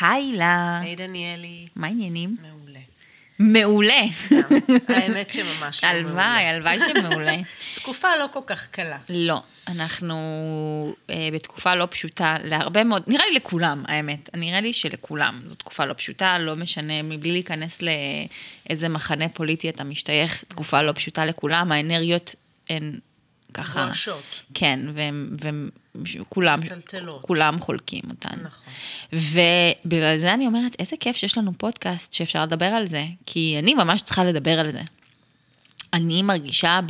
היי לה. היי דניאלי. מה העניינים? מעולה. מעולה. האמת שממש לא מעולה. הלוואי, הלוואי שמעולה. תקופה לא כל כך קלה. לא, אנחנו אה, בתקופה לא פשוטה להרבה מאוד, נראה לי לכולם, האמת. נראה לי שלכולם. זו תקופה לא פשוטה, לא משנה, מבלי להיכנס לאיזה מחנה פוליטי אתה משתייך, תקופה לא פשוטה לכולם, האנרגיות הן ככה... גועשות. כן, וכולם מטלטלות. כולם חולקים אותן. נכון. ובגלל זה אני אומרת, איזה כיף שיש לנו פודקאסט שאפשר לדבר על זה, כי אני ממש צריכה לדבר על זה. אני מרגישה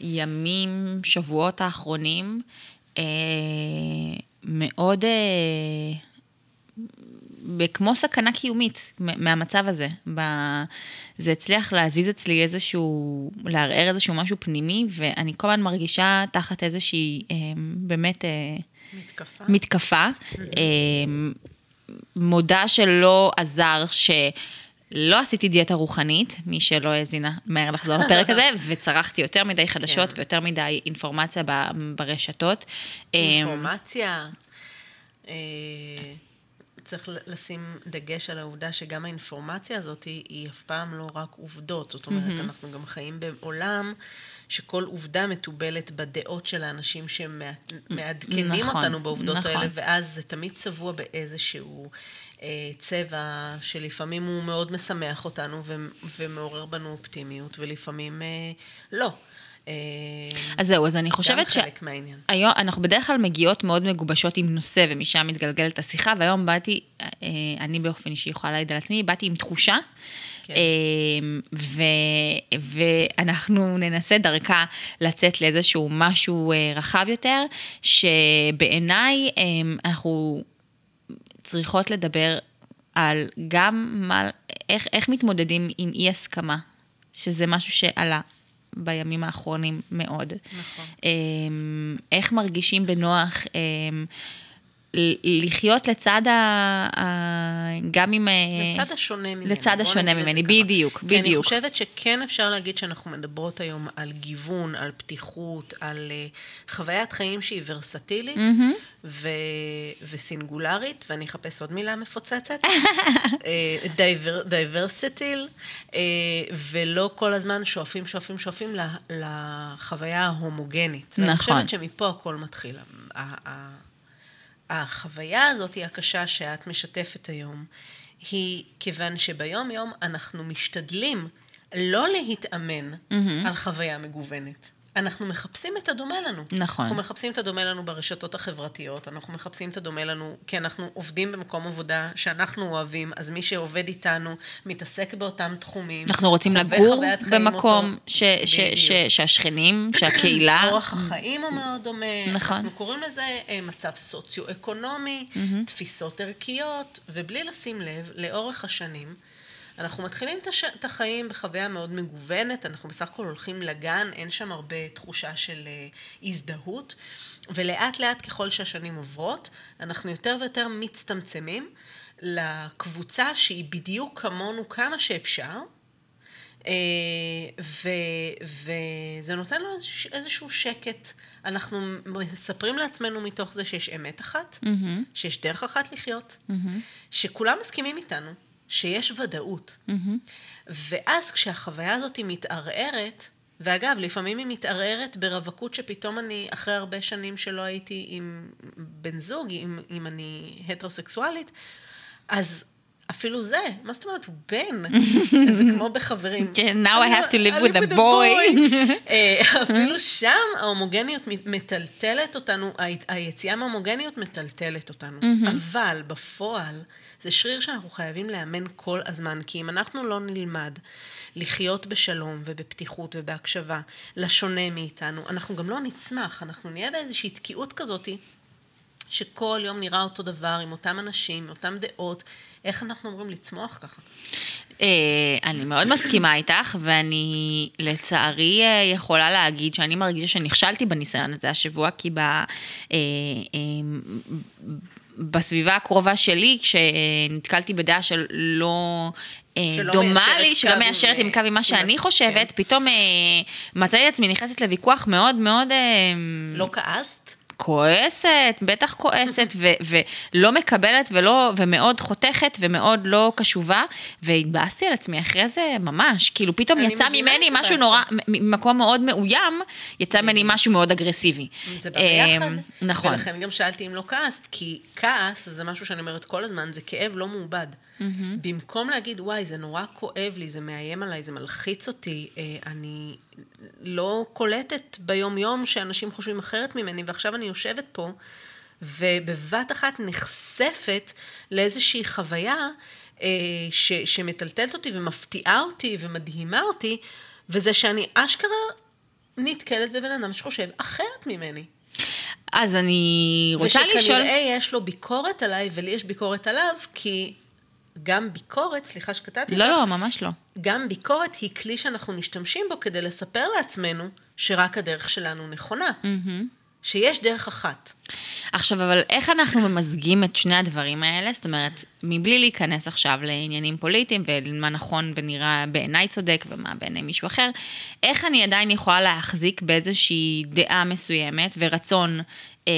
בימים, שבועות האחרונים, אה, מאוד, אה, כמו סכנה קיומית מהמצב הזה. ב... זה הצליח להזיז אצלי איזשהו, לערער איזשהו משהו פנימי, ואני כל הזמן מרגישה תחת איזושהי, אה, באמת, אה, מתקפה. מתקפה. אה, מודה שלא עזר שלא עשיתי דיאטה רוחנית, מי שלא האזינה, מהר לחזור לפרק הזה, וצרכתי יותר מדי חדשות כן. ויותר מדי אינפורמציה ברשתות. אינפורמציה. צריך לשים דגש על העובדה שגם האינפורמציה הזאת היא, היא אף פעם לא רק עובדות. זאת אומרת, אנחנו גם חיים בעולם שכל עובדה מתובלת בדעות של האנשים שמעדכנים נכון, אותנו בעובדות נכון. האלה, ואז זה תמיד צבוע באיזשהו אה, צבע שלפעמים הוא מאוד משמח אותנו ו- ומעורר בנו אופטימיות, ולפעמים אה, לא. אה, אז זהו, אז אני חושבת ש... גם חלק מהעניין. היום, אנחנו בדרך כלל מגיעות מאוד מגובשות עם נושא, ומשם מתגלגלת השיחה, והיום באתי, אה, אני באופן אישי יכולה להעיד על עצמי, באתי עם תחושה, כן. אה, ו, ואנחנו ננסה דרכה לצאת לאיזשהו משהו אה, רחב יותר, שבעיניי אה, אנחנו צריכות לדבר על גם מה, איך, איך מתמודדים עם אי הסכמה, שזה משהו שעלה בימים האחרונים מאוד. נכון. אמ, איך מרגישים בנוח אמ, לחיות לצד ה... גם עם... אה, לצד השונה ממני. לצד השונה ממני, זה ככה. בדיוק, כי אני בדיוק. חושבת שכן אפשר להגיד שאנחנו מדברות היום על גיוון, על פתיחות, על uh, חוויית חיים שהיא ורסטילית ו- וסינגולרית, ואני אחפש עוד מילה מפוצצת, diversity, ולא כל הזמן שואפים, שואפים, שואפים לחוויה ההומוגנית. ואני נכון. חושבת שמפה הכל מתחיל. החוויה הזאת היא הקשה שאת משתפת היום, היא כיוון שביום-יום אנחנו משתדלים לא להתאמן mm-hmm. על חוויה מגוונת. אנחנו מחפשים את הדומה לנו. נכון. אנחנו מחפשים את הדומה לנו ברשתות החברתיות, אנחנו מחפשים את הדומה לנו כי אנחנו עובדים במקום עבודה שאנחנו אוהבים, אז מי שעובד איתנו מתעסק באותם תחומים. אנחנו רוצים לגור במקום. ש, ש, ש, בדיוק. שהשכנים, שהקהילה... אורח החיים הוא מאוד דומה. נכון. אנחנו קוראים לזה אה, מצב סוציו-אקונומי, תפיסות ערכיות, ובלי לשים לב, לאורך השנים, אנחנו מתחילים את, הש... את החיים בחוויה מאוד מגוונת, אנחנו בסך הכל הולכים לגן, אין שם הרבה תחושה של אה, הזדהות, ולאט לאט ככל שהשנים עוברות, אנחנו יותר ויותר מצטמצמים לקבוצה שהיא בדיוק כמונו כמה שאפשר, אה, ו- וזה נותן לו איזשהו שקט. אנחנו מספרים לעצמנו מתוך זה שיש אמת אחת, מהמם. שיש דרך אחת לחיות, שכולם מסכימים איתנו, שיש ודאות. ואז כשהחוויה הזאת היא מתערערת, ואגב, לפעמים היא מתערערת ברווקות שפתאום אני, אחרי הרבה שנים שלא הייתי עם בן זוג, אם, אם אני הטרוסקסואלית, אז אפילו זה, מה זאת אומרת, הוא בן, זה כמו בחברים. כן, now I have to live with a boy. אה, אפילו שם ההומוגניות מטלטלת אותנו, היציאה מההומוגניות מטלטלת אותנו. אבל בפועל, זה שריר שאנחנו חייבים לאמן כל הזמן, כי אם אנחנו לא נלמד לחיות בשלום ובפתיחות ובהקשבה לשונה מאיתנו, אנחנו גם לא נצמח, אנחנו נהיה באיזושהי תקיעות כזאתי. שכל יום נראה אותו דבר, עם אותם אנשים, עם אותם דעות, איך אנחנו אמורים לצמוח ככה? אה, אני מאוד מסכימה איתך, ואני לצערי אה, יכולה להגיד שאני מרגישה שנכשלתי בניסיון הזה השבוע, כי ב, אה, בסביבה הקרובה שלי, כשנתקלתי בדעה של לא... שלא דומה לי, שלא מיישרת עם, קו עם מה שאני חושבת, כן. פתאום מצאתי את עצמי נכנסת לוויכוח מאוד מאוד... לא כעסת? כועסת, בטח כועסת, ו- ולא מקבלת ולא, ומאוד חותכת ומאוד לא קשובה, והתבאסתי על עצמי אחרי זה ממש, כאילו פתאום יצא ממני משהו. נורא, ממקום מאוד מאוים, יצא ממני משהו מאוד אגרסיבי. זה בא ביחד. אמ, נכון. ולכן גם שאלתי אם לא כעסת, כי כעס, זה משהו שאני אומרת כל הזמן, זה כאב לא מעובד. במקום להגיד, וואי, זה נורא כואב לי, זה מאיים עליי, זה מלחיץ אותי, אה, אני לא קולטת ביום-יום שאנשים חושבים אחרת ממני, ועכשיו אני יושבת פה, ובבת אחת נחשפת לאיזושהי חוויה אה, ש, שמטלטלת אותי ומפתיעה אותי ומדהימה אותי, וזה שאני אשכרה נתקלת בבן אדם שחושב אחרת ממני. אז אני רוצה לשאול... ושכנראה יש לו ביקורת עליי, ולי יש ביקורת עליו, כי גם ביקורת, סליחה שקטעתי לא, אותך, לא, ממש לא. גם ביקורת היא כלי שאנחנו משתמשים בו כדי לספר לעצמנו שרק הדרך שלנו נכונה. שיש דרך אחת. עכשיו, אבל איך אנחנו ממזגים את שני הדברים האלה? זאת אומרת, מבלי להיכנס עכשיו לעניינים פוליטיים ומה נכון ונראה בעיניי צודק ומה בעיני מישהו אחר, איך אני עדיין יכולה להחזיק באיזושהי דעה מסוימת ורצון אה,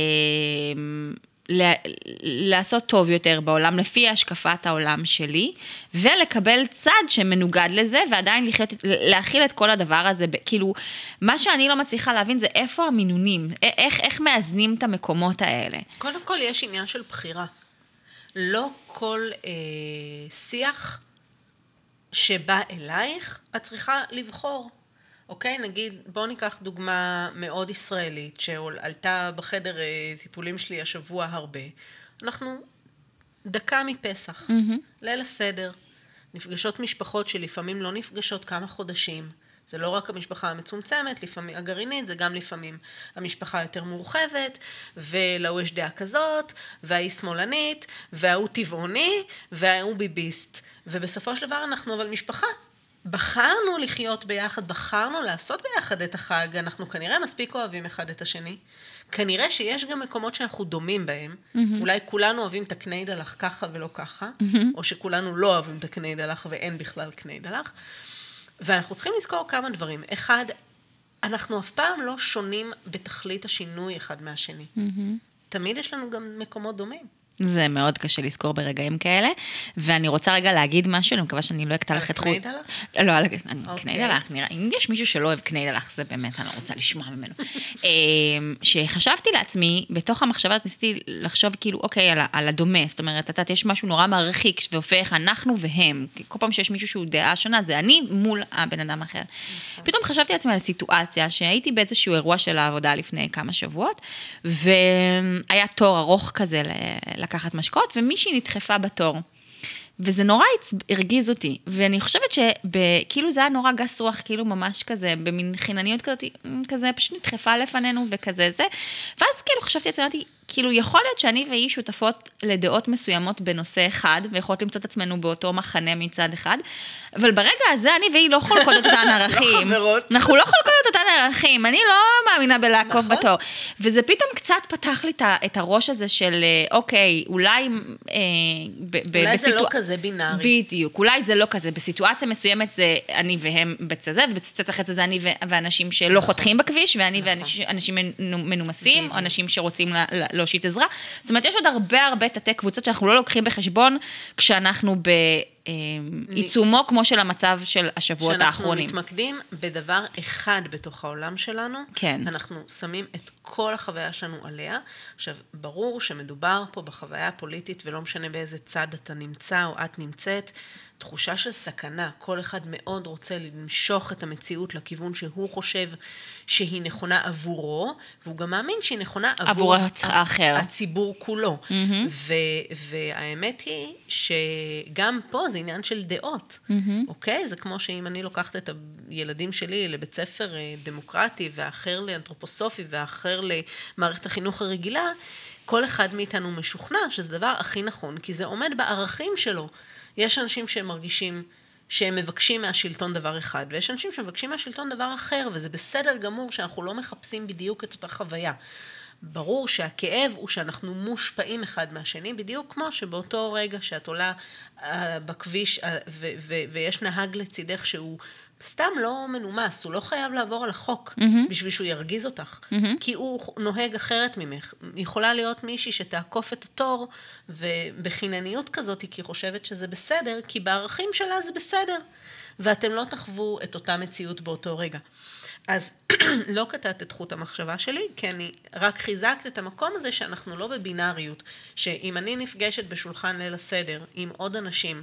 לעשות טוב יותר בעולם לפי השקפת העולם שלי, ולקבל צד שמנוגד לזה, ועדיין לחיות, להכיל את כל הדבר הזה, כאילו, מה שאני לא מצליחה להבין זה איפה המינונים, איך, איך מאזנים את המקומות האלה. קודם כל, יש עניין של בחירה. לא כל אה, שיח שבא אלייך, את צריכה לבחור. אוקיי? נגיד, בואו ניקח דוגמה מאוד ישראלית, שעלתה בחדר אה, טיפולים שלי השבוע הרבה. אנחנו דקה מפסח, mm-hmm. ליל הסדר. נפגשות משפחות שלפעמים לא נפגשות כמה חודשים. זה לא רק המשפחה המצומצמת, לפעמים הגרעינית, זה גם לפעמים המשפחה היותר מורחבת, ולהוא יש דעה כזאת, וההיא שמאלנית, וההוא טבעוני, וההוא ביביסט. ובסופו של דבר אנחנו אבל משפחה. בחרנו לחיות ביחד, בחרנו לעשות ביחד את החג, אנחנו כנראה מספיק אוהבים אחד את השני. כנראה שיש גם מקומות שאנחנו דומים בהם. Mm-hmm. אולי כולנו אוהבים את הקני דלח ככה ולא ככה, mm-hmm. או שכולנו לא אוהבים את הקני דלח ואין בכלל קני דלח. ואנחנו צריכים לזכור כמה דברים. אחד, אנחנו אף פעם לא שונים בתכלית השינוי אחד מהשני. Mm-hmm. תמיד יש לנו גם מקומות דומים. זה מאוד קשה לזכור ברגעים כאלה, ואני רוצה רגע להגיד משהו, אני מקווה שאני לא אקטע לך את חוט. על קני דלח? לא, על קני אוקיי. דלח, נראה, אם יש מישהו שלא אוהב קני דלח, זה באמת, אני לא רוצה לשמוע ממנו. אמ, שחשבתי לעצמי, בתוך המחשבה ניסיתי לחשוב כאילו, אוקיי, על, הדומה, זאת אומרת, את יודעת, יש משהו נורא מרחיק והופך אנחנו והם. כל פעם שיש מישהו שהוא דעה שונה, זה אני מול הבן אדם האחר. פתאום חשבתי לעצמי על סיטואציה שהייתי באיזשהו אירוע של העבודה לפני כמה שבועות, והיה תור ארוך כזה לקחת משקאות, ומישהי נדחפה בתור. וזה נורא הרגיז אותי, ואני חושבת שכאילו זה היה נורא גס רוח, כאילו ממש כזה, במין חינניות כזאת, "מ, כזה פשוט נדחפה לפנינו וכזה זה. ואז כאילו חשבתי אמרתי, כאילו יכול להיות שאני והיא שותפות לדעות מסוימות בנושא אחד, ויכולות למצוא את עצמנו באותו מחנה מצד אחד, אבל ברגע הזה אני והיא לא חולקות את אותן ערכים. חברות. אנחנו לא חולקות את אותן ערכים, אני לא מאמינה בלעקוב נכון. בתור. וזה פתאום קצת פתח לי את הראש הזה של, אה, אוקיי, אולי... אה, ב- ב- אולי זה לא כזה בינארי. בדיוק, אולי זה לא כזה, בסיטואציה מסוימת זה אני והם בצד זה, ובסיטואציה אחרת זה אני ואנשים שלא חותכים בכביש, ואני נכון. ואנשים מנו- מנומסים, או בדיוק. אנשים שרוצים לה- להושיט עזרה. זאת אומרת, יש עוד הרבה הרבה תתי קבוצות שאנחנו לא לוקחים בחשבון כשאנחנו בעיצומו כמו של המצב של השבועות שאנחנו האחרונים. מתמקדים בדבר אחד בתוך העולם שלנו, כן. אנחנו שמים את כל החוויה שלנו עליה. עכשיו, ברור שמדובר פה בחוויה הפוליטית, ולא משנה באיזה צד אתה נמצא או את נמצאת, תחושה של סכנה. כל אחד מאוד רוצה למשוך את המציאות לכיוון שהוא חושב שהיא נכונה עבורו, והוא גם מאמין שהיא נכונה עבור, עבור הצ- האחר. הציבור כולו. ו- והאמת היא שגם פה זה עניין של דעות, אוקיי? זה כמו שאם אני לוקחת את הילדים שלי לבית ספר אה, דמוקרטי, והאחר לאנתרופוסופי, והאחר למערכת החינוך הרגילה, כל אחד מאיתנו משוכנע שזה הדבר הכי נכון, כי זה עומד בערכים שלו. יש אנשים שהם מרגישים שהם מבקשים מהשלטון דבר אחד, ויש אנשים שמבקשים מהשלטון דבר אחר, וזה בסדר גמור שאנחנו לא מחפשים בדיוק את אותה חוויה. ברור שהכאב הוא שאנחנו מושפעים אחד מהשני, בדיוק כמו שבאותו רגע שאת עולה אה, בכביש אה, ו- ו- ויש נהג לצידך שהוא סתם לא מנומס, הוא לא חייב לעבור על החוק mm-hmm. בשביל שהוא ירגיז אותך, mm-hmm. כי הוא נוהג אחרת ממך. יכולה להיות מישהי שתעקוף את התור ובחינניות כזאת, כי היא חושבת שזה בסדר, כי בערכים שלה זה בסדר, ואתם לא תחוו את אותה מציאות באותו רגע. אז לא קטעת את חוט המחשבה שלי, כי אני רק חיזקת את המקום הזה שאנחנו לא בבינאריות, שאם אני נפגשת בשולחן ליל הסדר עם עוד אנשים,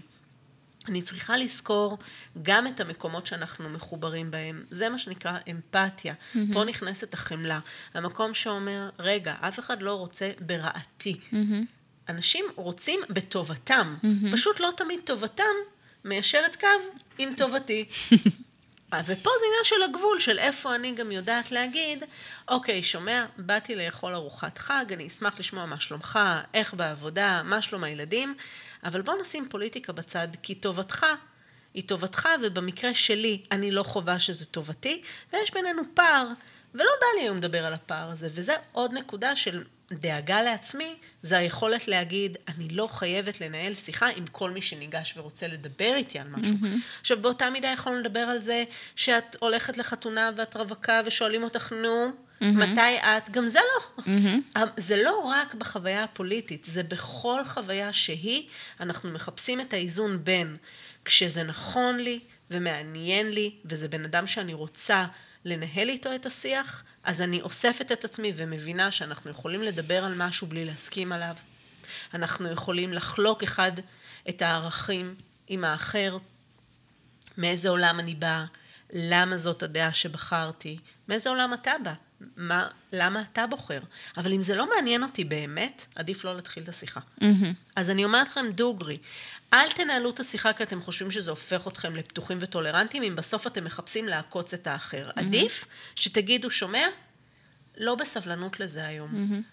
אני צריכה לזכור גם את המקומות שאנחנו מחוברים בהם. זה מה שנקרא אמפתיה. Mm-hmm. פה נכנסת החמלה. המקום שאומר, רגע, אף אחד לא רוצה ברעתי. Mm-hmm. אנשים רוצים בטובתם. Mm-hmm. פשוט לא תמיד טובתם מיישרת קו עם טובתי. ופה זה עניין של הגבול, של איפה אני גם יודעת להגיד, אוקיי, שומע, באתי לאכול ארוחת חג, אני אשמח לשמוע מה שלומך, איך בעבודה, מה שלום הילדים, אבל בוא נשים פוליטיקה בצד, כי טובתך היא טובתך, ובמקרה שלי אני לא חובה שזה טובתי, ויש בינינו פער, ולא בא לי היום לדבר על הפער הזה, וזה עוד נקודה של דאגה לעצמי, זה היכולת להגיד, אני לא חייבת לנהל שיחה עם כל מי שניגש ורוצה לדבר איתי על משהו. Mm-hmm. עכשיו, באותה מידה יכולנו לדבר על זה שאת הולכת לחתונה ואת רווקה ושואלים אותך, נו, mm-hmm. מתי את? גם זה לא. Mm-hmm. זה לא רק בחוויה הפוליטית, זה בכל חוויה שהיא, אנחנו מחפשים את האיזון בין כשזה נכון לי ומעניין לי, וזה בן אדם שאני רוצה לנהל איתו את השיח, אז אני אוספת את עצמי ומבינה שאנחנו יכולים לדבר על משהו בלי להסכים עליו. אנחנו יכולים לחלוק אחד את הערכים עם האחר, מאיזה עולם אני באה, למה זאת הדעה שבחרתי, מאיזה עולם אתה בא, מה, למה אתה בוחר. אבל אם זה לא מעניין אותי באמת, עדיף לא להתחיל את השיחה. Mm-hmm. אז אני אומרת לכם דוגרי, אל תנהלו את השיחה כי אתם חושבים שזה הופך אתכם לפתוחים וטולרנטיים, אם בסוף אתם מחפשים לעקוץ את האחר. Mm-hmm. עדיף שתגידו, שומע? לא בסבלנות לזה היום. Mm-hmm.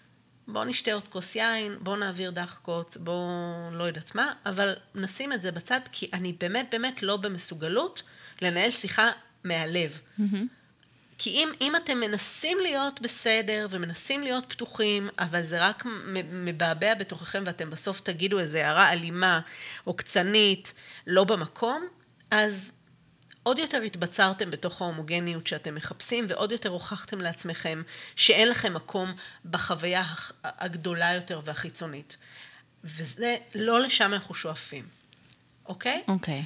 בואו נשתה עוד כוס יין, בואו נעביר דחקות, בואו לא יודעת מה, אבל נשים את זה בצד, כי אני באמת באמת לא במסוגלות לנהל שיחה מהלב. Mm-hmm. כי אם, אם אתם מנסים להיות בסדר ומנסים להיות פתוחים, אבל זה רק מבעבע בתוככם ואתם בסוף תגידו איזו הערה אלימה או קצנית, לא במקום, אז עוד יותר התבצרתם בתוך ההומוגניות שאתם מחפשים, ועוד יותר הוכחתם לעצמכם שאין לכם מקום בחוויה הגדולה יותר והחיצונית. וזה, לא לשם אנחנו שואפים, אוקיי? אוקיי.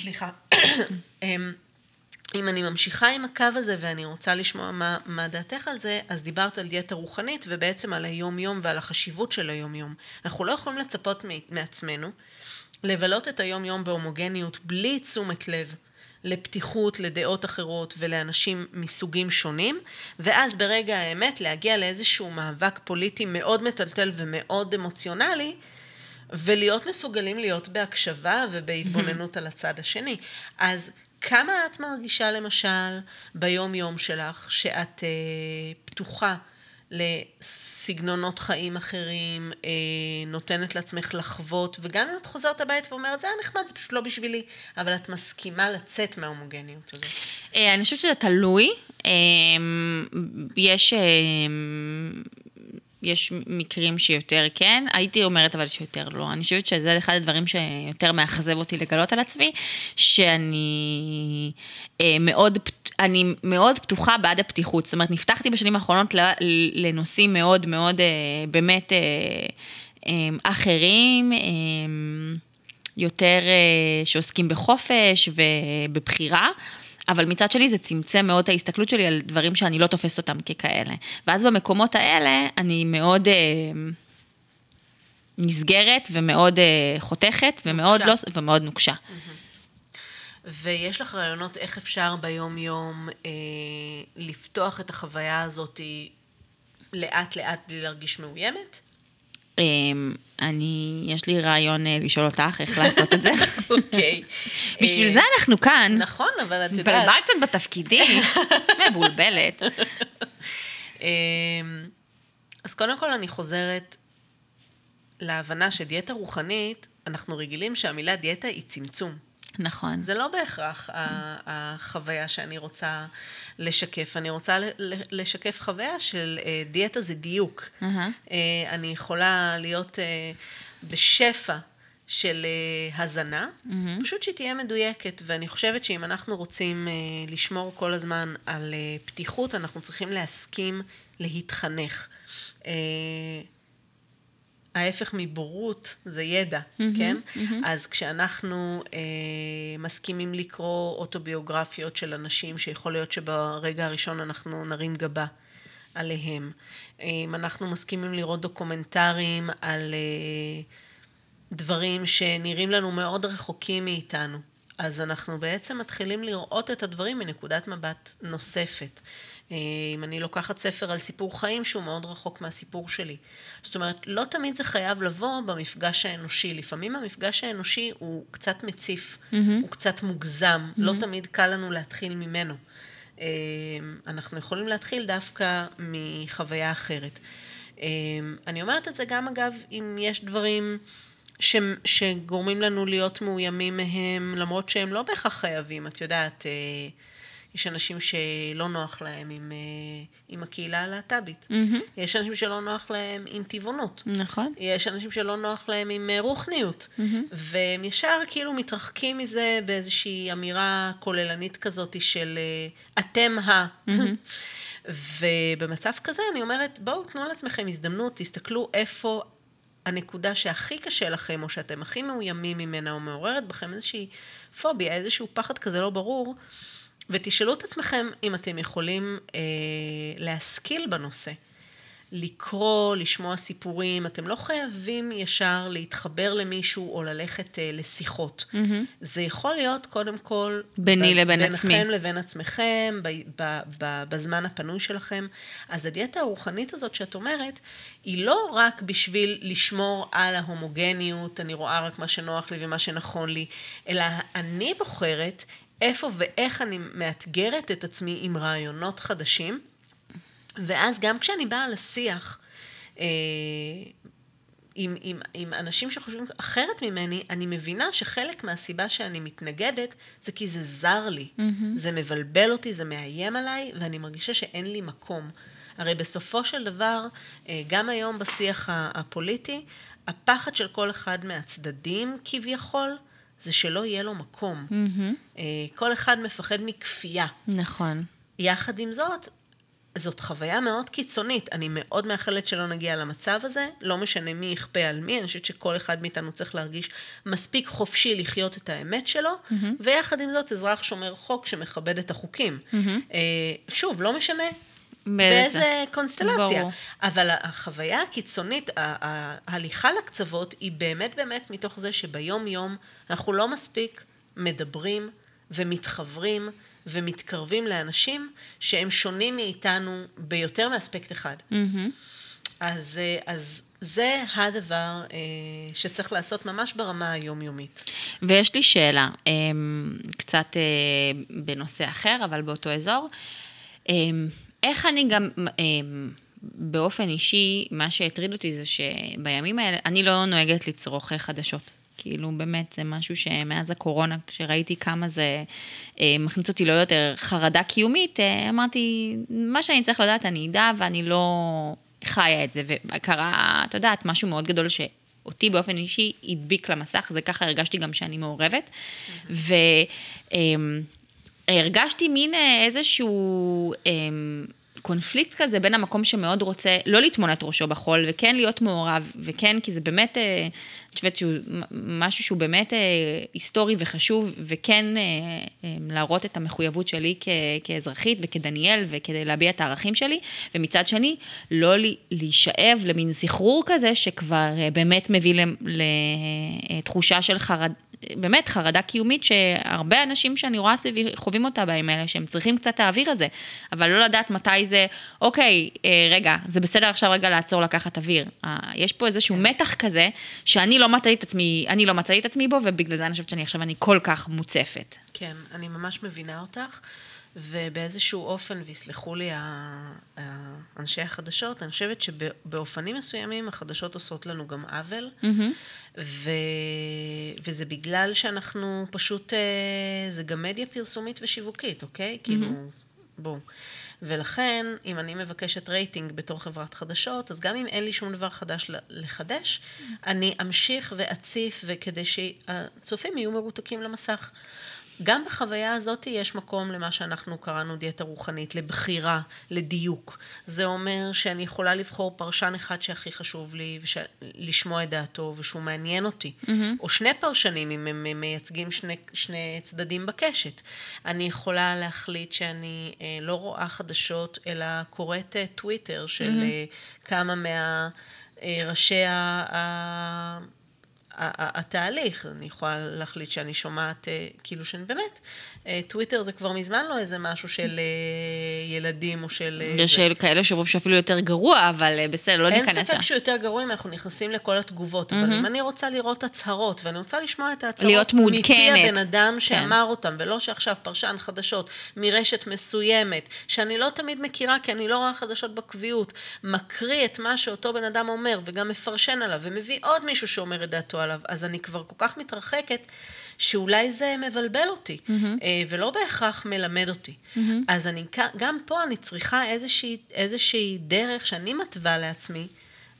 סליחה. אם אני ממשיכה עם הקו הזה ואני רוצה לשמוע מה, מה דעתך על זה, אז דיברת על דיאטה רוחנית ובעצם על היום-יום ועל החשיבות של היום-יום. אנחנו לא יכולים לצפות מעצמנו לבלות את היום-יום בהומוגניות בלי תשומת לב לפתיחות, לדעות אחרות ולאנשים מסוגים שונים, ואז ברגע האמת להגיע לאיזשהו מאבק פוליטי מאוד מטלטל ומאוד אמוציונלי, ולהיות מסוגלים להיות בהקשבה ובהתבוננות על הצד השני. אז כמה את מרגישה למשל ביום-יום שלך שאת אה, פתוחה לסגנונות חיים אחרים, אה, נותנת לעצמך לחוות, וגם אם את חוזרת הבית ואומרת, זה היה נחמד, זה פשוט לא בשבילי, אבל את מסכימה לצאת מההומוגניות הזאת. אה, אני חושבת שזה תלוי. אה, יש... אה, יש מקרים שיותר כן, הייתי אומרת אבל שיותר לא. אני חושבת שזה אחד הדברים שיותר מאכזב אותי לגלות על עצמי, שאני אה, מאוד, אני מאוד פתוחה בעד הפתיחות. זאת אומרת, נפתחתי בשנים האחרונות לנושאים מאוד מאוד אה, באמת אה, אה, אחרים. אה, יותר אה, שעוסקים בחופש ובבחירה. אבל מצד שני זה צמצם מאוד את ההסתכלות שלי על דברים שאני לא תופסת אותם ככאלה. ואז במקומות האלה אני מאוד אה, נסגרת ומאוד אה, חותכת ומאוד, לא, ומאוד נוקשה. ויש לך רעיונות איך אפשר ביום-יום אה, לפתוח את החוויה הזאת לאט-לאט בלי להרגיש מאוימת? אמ, אני, יש לי רעיון אה, לשאול אותך איך לעשות את זה. אוקיי. בשביל זה אנחנו כאן. נכון, אבל את יודעת... התבלבלת קצת בתפקידים, מבולבלת. אמ, אז קודם כל אני חוזרת להבנה שדיאטה רוחנית, אנחנו רגילים שהמילה דיאטה היא צמצום. נכון. זה לא בהכרח החוויה שאני רוצה לשקף. אני רוצה לשקף חוויה של אה, דיאטה זה דיוק. אה, אני יכולה להיות אה, בשפע של הזנה, פשוט שהיא תהיה מדויקת. ואני חושבת שאם אנחנו רוצים לשמור כל הזמן על פתיחות, אנחנו צריכים להסכים להתחנך. אה, ההפך מבורות זה ידע, mm-hmm, כן? Mm-hmm. אז כשאנחנו אה, מסכימים לקרוא אוטוביוגרפיות של אנשים, שיכול להיות שברגע הראשון אנחנו נרים גבה עליהם, אם אנחנו מסכימים לראות דוקומנטרים על אה, דברים שנראים לנו מאוד רחוקים מאיתנו, אז אנחנו בעצם מתחילים לראות את הדברים מנקודת מבט נוספת. אה, אם אני לוקחת ספר על סיפור חיים שהוא מאוד רחוק מהסיפור שלי. זאת אומרת, לא תמיד זה חייב לבוא במפגש האנושי. לפעמים המפגש האנושי הוא קצת מציף, mm-hmm. הוא קצת מוגזם, mm-hmm. לא תמיד קל לנו להתחיל ממנו. אה, אנחנו יכולים להתחיל דווקא מחוויה אחרת. אה, אני אומרת את זה גם, אגב, אם יש דברים... ש, שגורמים לנו להיות מאוימים מהם, למרות שהם לא בהכרח חייבים. את יודעת, אה, יש אנשים שלא נוח להם עם, אה, עם הקהילה הלהט"בית. Mm-hmm. יש אנשים שלא נוח להם עם טבעונות. נכון. יש אנשים שלא נוח להם עם אה, רוחניות. Mm-hmm. והם ישר כאילו מתרחקים מזה באיזושהי אמירה כוללנית כזאת של אתם ה... Mm-hmm. ובמצב כזה אני אומרת, בואו תנו לעצמכם הזדמנות, תסתכלו איפה הנקודה שהכי קשה לכם, או שאתם הכי מאוימים ממנה, או מעוררת בכם איזושהי פוביה, איזשהו פחד כזה לא ברור, ותשאלו את עצמכם אם אתם יכולים אה, להשכיל בנושא. לקרוא, לשמוע סיפורים, אתם לא חייבים ישר להתחבר למישהו או ללכת אה, לשיחות. Mm-hmm. זה יכול להיות קודם כל... ביני ב- לבין עצמי. ביניכם לבין עצמכם, ב- ב- ב- בזמן הפנוי שלכם. אז הדיאטה הרוחנית הזאת שאת אומרת, היא לא רק בשביל לשמור על ההומוגניות, אני רואה רק מה שנוח לי ומה שנכון לי, אלא אני בוחרת איפה ואיך אני מאתגרת את עצמי עם רעיונות חדשים. ואז גם כשאני באה לשיח אה, עם, עם, עם אנשים שחושבים אחרת ממני, אני מבינה שחלק מהסיבה שאני מתנגדת זה כי זה זר לי. Mm-hmm. זה מבלבל אותי, זה מאיים עליי, ואני מרגישה שאין לי מקום. הרי בסופו של דבר, אה, גם היום בשיח הפוליטי, הפחד של כל אחד מהצדדים כביכול, זה שלא יהיה לו מקום. Mm-hmm. כל אחד מפחד מכפייה. נכון. יחד עם זאת, זאת חוויה מאוד קיצונית. אני מאוד מאחלת שלא נגיע למצב הזה, לא משנה מי יכפה על מי, אני חושבת שכל אחד מאיתנו צריך להרגיש מספיק חופשי לחיות את האמת שלו, mm-hmm. ויחד עם זאת אזרח שומר חוק שמכבד את החוקים. Mm-hmm. שוב, לא משנה באיזה קונסטלציה. ברור. אבל החוויה הקיצונית, ההליכה לקצוות, היא באמת באמת מתוך זה שביום-יום אנחנו לא מספיק מדברים ומתחברים. ומתקרבים לאנשים שהם שונים מאיתנו ביותר מאספקט אחד. Mm-hmm. אז, אה, אז זה הדבר אה, שצריך לעשות ממש ברמה היומיומית. ויש לי שאלה, אה, קצת בנושא אחר, אבל באותו אזור. איך אני גם... באופן אישי, מה שהטריד אותי זה שבימים האלה, אני לא נוהגת לצרוך חדשות. כאילו, באמת, זה משהו שמאז הקורונה, כשראיתי כמה זה אה, מכניס אותי לא יותר חרדה קיומית, אה, אמרתי, מה שאני צריך לדעת אני אדע, ואני לא חיה את זה. וקרה, את יודעת, משהו מאוד גדול ש... אותי באופן אישי הדביק למסך, זה ככה הרגשתי גם שאני מעורבת. והרגשתי אה, מין אה, איזשהו אה, קונפליקט כזה בין המקום שמאוד רוצה לא לטמון את ראשו בחול, וכן להיות מעורב, וכן, כי זה באמת, אה, חושבת שהוא משהו שהוא באמת אה, היסטורי וחשוב, וכן אה, להראות את המחויבות שלי כ, כאזרחית וכדניאל, וכדי להביע את הערכים שלי, ומצד שני, לא להישאב למין סחרור כזה, שכבר באמת מביא לתחושה של חרד, באמת חרדה קיומית שהרבה אנשים שאני רואה סביבי חווים אותה בימים האלה, שהם צריכים קצת האוויר הזה, אבל לא לדעת מתי זה, אוקיי, אה, רגע, זה בסדר עכשיו רגע לעצור לקחת אוויר. אה, יש פה איזשהו מתח כזה, שאני לא מצאתי את עצמי, אני לא מצאתי את עצמי בו, ובגלל זה אני חושבת שאני עכשיו אני כל כך מוצפת. כן, אני ממש מבינה אותך. ובאיזשהו אופן, ויסלחו לי אנשי החדשות, אני חושבת שבאופנים מסוימים החדשות עושות לנו גם עוול, mm-hmm. ו... וזה בגלל שאנחנו פשוט, אה, זה גם מדיה פרסומית ושיווקית, אוקיי? Mm-hmm. כאילו, בואו. ולכן, אם אני מבקשת רייטינג בתור חברת חדשות, אז גם אם אין לי שום דבר חדש לחדש, אני אמשיך ואציף, וכדי שהצופים יהיו מרותקים למסך. גם בחוויה הזאת יש מקום למה שאנחנו קראנו דיאטה רוחנית, לבחירה, לדיוק. זה אומר שאני יכולה לבחור פרשן אחד שהכי חשוב לי. לשמוע את דעתו, ושהוא מעניין אותי. Mm-hmm. או שני פרשנים, אם הם מייצגים שני, שני צדדים בקשת. אני יכולה להחליט שאני אה, לא רואה חדשות, אלא קוראת אה, טוויטר של mm-hmm. אה, כמה מה... ראשי ה... התהליך, אני יכולה להחליט שאני שומעת, אה, כאילו שאני באמת, אה, טוויטר זה כבר מזמן לא איזה משהו של אה, ילדים או של... יש זה. כאלה שאומרים שאפילו יותר גרוע, אבל בסדר, לא ניכנס. אין ספק שהוא יותר גרוע אם אנחנו נכנסים לכל התגובות, אבל אם אני רוצה לראות הצהרות, ואני רוצה לשמוע את ההצהרות. מפי הבן אדם כן. שאמר. אותם, ולא שעכשיו פרשן חדשות מרשת מסוימת, שאני לא תמיד מכירה, כי אני לא רואה חדשות בקביעות, מקריא את מה שאותו בן אדם אומר, וגם מפרשן עליו, ומביא עוד מישהו שאומר את דעתו עליו, אז אני כבר כל כך מתרחקת, שאולי זה מבלבל אותי, mm-hmm. ולא בהכרח מלמד אותי. Mm-hmm. אז אני, גם פה אני צריכה איזושהי, איזושהי דרך שאני מתווה לעצמי,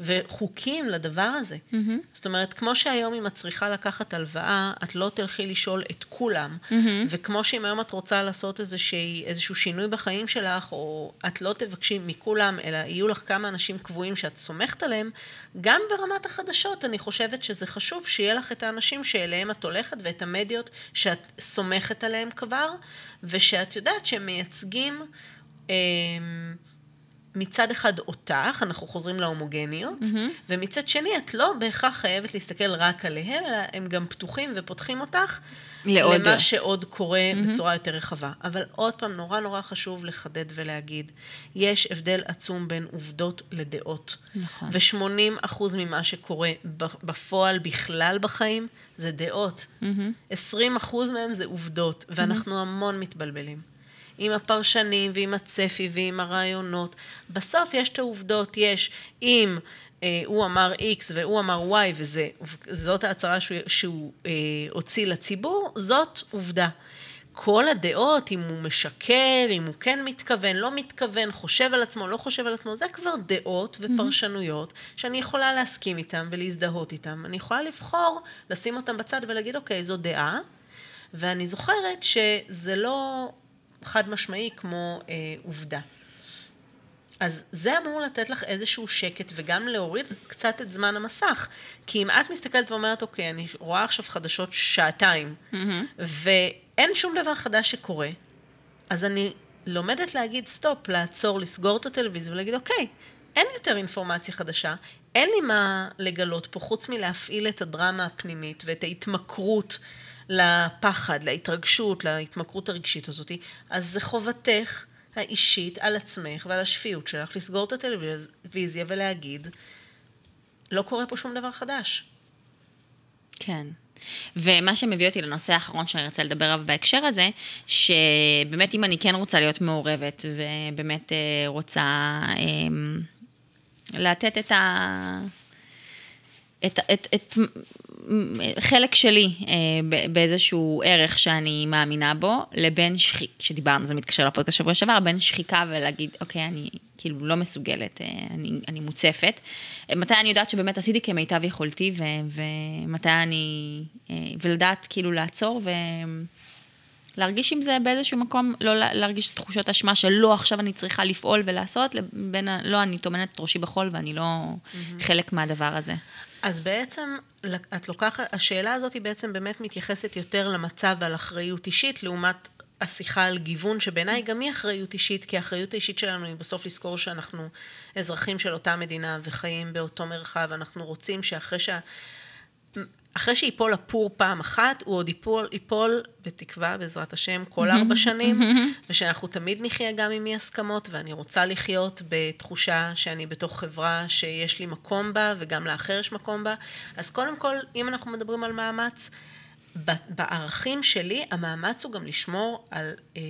וחוקים לדבר הזה. Mm-hmm. זאת אומרת, כמו שהיום אם את צריכה לקחת הלוואה, את לא תלכי לשאול את כולם, mm-hmm. וכמו שאם היום את רוצה לעשות איזושהי, איזשהו שינוי בחיים שלך, או את לא תבקשי מכולם, אלא יהיו לך כמה אנשים קבועים שאת סומכת עליהם, גם ברמת החדשות אני חושבת שזה חשוב שיהיה לך את האנשים שאליהם את הולכת ואת המדיות שאת סומכת עליהם כבר, ושאת יודעת שהם מייצגים... אה, מצד אחד אותך, אנחנו חוזרים להומוגניות, mm-hmm. ומצד שני את לא בהכרח חייבת להסתכל רק עליהם, אלא הם גם פתוחים ופותחים אותך לעוד. למה שעוד קורה mm-hmm. בצורה יותר רחבה. אבל עוד פעם, נורא נורא חשוב לחדד ולהגיד, יש הבדל עצום בין עובדות לדעות. נכון. ו-80% ממה שקורה בפועל בכלל בחיים, זה דעות. Mm-hmm. 20% מהם זה עובדות, ואנחנו mm-hmm. המון מתבלבלים. עם הפרשנים ועם הצפי ועם הרעיונות. בסוף יש את העובדות, יש אם אה, הוא אמר X והוא אמר Y וזאת ההצהרה שהוא, שהוא אה, הוציא לציבור, זאת עובדה. כל הדעות, אם הוא משקר, אם הוא כן מתכוון, לא מתכוון, חושב על עצמו, לא חושב על עצמו, זה כבר דעות ופרשנויות mm-hmm. שאני יכולה להסכים איתם ולהזדהות איתם. אני יכולה לבחור, לשים אותם בצד ולהגיד, אוקיי, זו דעה, ואני זוכרת שזה לא חד משמעי כמו אה, עובדה. אז זה אמור לתת לך איזשהו שקט וגם להוריד קצת את זמן המסך. כי אם את מסתכלת ואומרת, אוקיי, אני רואה עכשיו חדשות שעתיים, mm-hmm. ואין שום דבר חדש שקורה, אז אני לומדת להגיד סטופ, לעצור, לסגור את הטלוויזיה ולהגיד, אוקיי, אין יותר אינפורמציה חדשה, אין לי מה לגלות פה חוץ מלהפעיל את הדרמה הפנימית ואת ההתמכרות לפחד, להתרגשות, להתמכרות הרגשית הזאת, אז זה חובתך האישית על עצמך ועל השפיות שלך לסגור את הטלוויזיה ולהגיד, לא קורה פה שום דבר חדש. כן. ומה שמביא אותי לנושא האחרון שאני רוצה לדבר עליו בהקשר הזה, שבאמת אם אני כן רוצה להיות מעורבת ובאמת אה, רוצה אמ, לתת את ה... את, את, את חלק שלי אה, באיזשהו ערך שאני מאמינה בו, לבין שחיקה, שדיברנו, זה מתקשר לפודקאסט שבוע שעבר, בין שחיקה ולהגיד, אוקיי, אני כאילו לא מסוגלת, אה, אני, אני מוצפת. מתי אני יודעת שבאמת עשיתי כמיטב יכולתי, ו, ומתי אני, אה, ולדעת כאילו לעצור ו... להרגיש עם זה באיזשהו מקום, לא להרגיש תחושות אשמה שלא, עכשיו אני צריכה לפעול ולעשות, לבין, לא, אני טומנת את ראשי בחול ואני לא mm-hmm. חלק מהדבר הזה. אז בעצם, את לוקחת, השאלה הזאת היא בעצם באמת מתייחסת יותר למצב ועל אחריות אישית, לעומת השיחה על גיוון, שבעיניי גם היא אחריות אישית, כי האחריות האישית שלנו היא בסוף לזכור שאנחנו אזרחים של אותה מדינה וחיים באותו מרחב, אנחנו רוצים שאחרי שה... אחרי שיפול הפור פעם אחת, הוא עוד ייפול, ייפול בתקווה, בעזרת השם, כל ארבע שנים, ושאנחנו תמיד נחיה גם עם אי הסכמות, ואני רוצה לחיות בתחושה שאני בתוך חברה שיש לי מקום בה, וגם לאחר יש מקום בה. אז קודם כל, אם אנחנו מדברים על מאמץ, בערכים שלי, המאמץ הוא גם לשמור על... אה,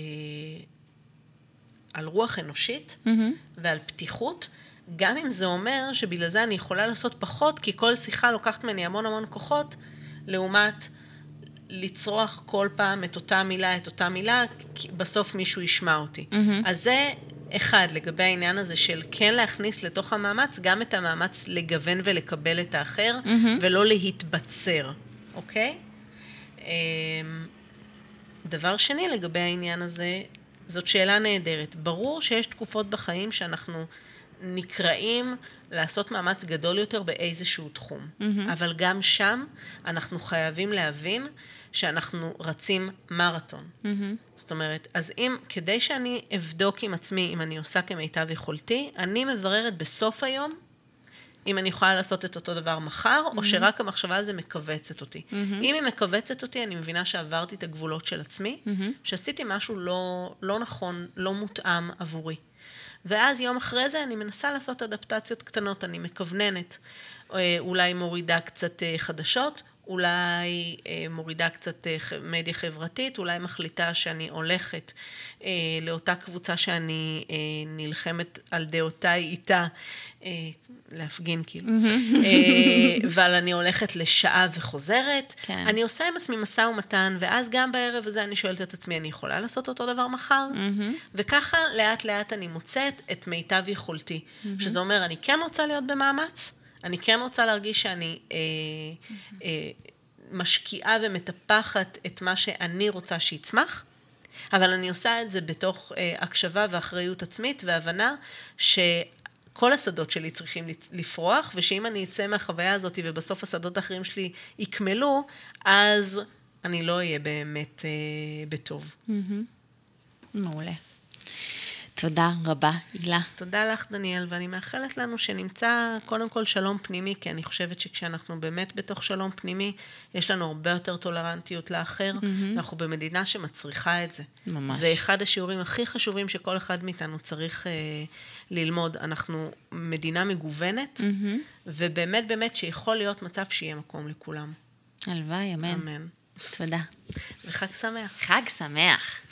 על רוח אנושית ועל פתיחות, גם אם זה אומר שבגלל זה אני יכולה לעשות פחות, כי כל שיחה לוקחת ממני המון המון כוחות, לעומת לצרוח כל פעם את אותה מילה, את אותה מילה, כי בסוף מישהו ישמע אותי. אז זה אחד, לגבי העניין הזה של כן להכניס לתוך המאמץ, גם את המאמץ לגוון ולקבל את האחר, ולא להתבצר, אוקיי? אמ, דבר שני לגבי העניין הזה, זאת שאלה נהדרת. ברור שיש תקופות בחיים שאנחנו נקראים לעשות מאמץ גדול יותר באיזשהו תחום. Mm-hmm. אבל גם שם אנחנו חייבים להבין שאנחנו רצים מרתון. Mm-hmm. זאת אומרת, אז אם, כדי שאני אבדוק עם עצמי אם אני עושה כמיטב יכולתי, אני מבררת בסוף היום אם אני יכולה לעשות את אותו דבר מחר, mm-hmm. או שרק המחשבה על זה מכווצת אותי. Mm-hmm. אם היא מכווצת אותי, אני מבינה שעברתי את הגבולות של עצמי, mm-hmm. שעשיתי משהו לא, לא נכון, לא מותאם עבורי. ואז יום אחרי זה אני מנסה לעשות אדפטציות קטנות, אני מכווננת, אה, אולי מורידה קצת אה, חדשות, אולי אה, מורידה קצת אה, מדיה חברתית, אולי מחליטה שאני הולכת אה, לאותה קבוצה שאני אה, נלחמת על דעותיי איתה, אה, להפגין כאילו, אה, אבל אני הולכת לשעה וחוזרת. כן. אני עושה עם עצמי משא ומתן, ואז גם בערב הזה אני שואלת את עצמי, אני יכולה לעשות אותו דבר מחר? וככה לאט לאט אני מוצאת את מיטב יכולתי, שזה אומר, אני כן רוצה להיות במאמץ, אני כן רוצה להרגיש שאני אה, אה, משקיעה ומטפחת את מה שאני רוצה שיצמח, אבל אני עושה את זה בתוך אה, הקשבה ואחריות עצמית והבנה שכל השדות שלי צריכים לפרוח, ושאם אני אצא מהחוויה הזאת ובסוף השדות האחרים שלי יקמלו, אז אני לא אהיה באמת אה, בטוב. מעולה. תודה רבה, הילה. תודה לך, דניאל, ואני מאחלת לנו שנמצא קודם כל שלום פנימי, כי אני חושבת שכשאנחנו באמת בתוך שלום פנימי, יש לנו הרבה יותר טולרנטיות לאחר, mm-hmm. ואנחנו במדינה שמצריכה את זה. ממש. זה אחד השיעורים הכי חשובים שכל אחד מאיתנו צריך אה, ללמוד. אנחנו מדינה מגוונת, mm-hmm. ובאמת באמת שיכול להיות מצב שיהיה מקום לכולם. הלוואי, אמן. אמן. תודה. וחג שמח. חג שמח.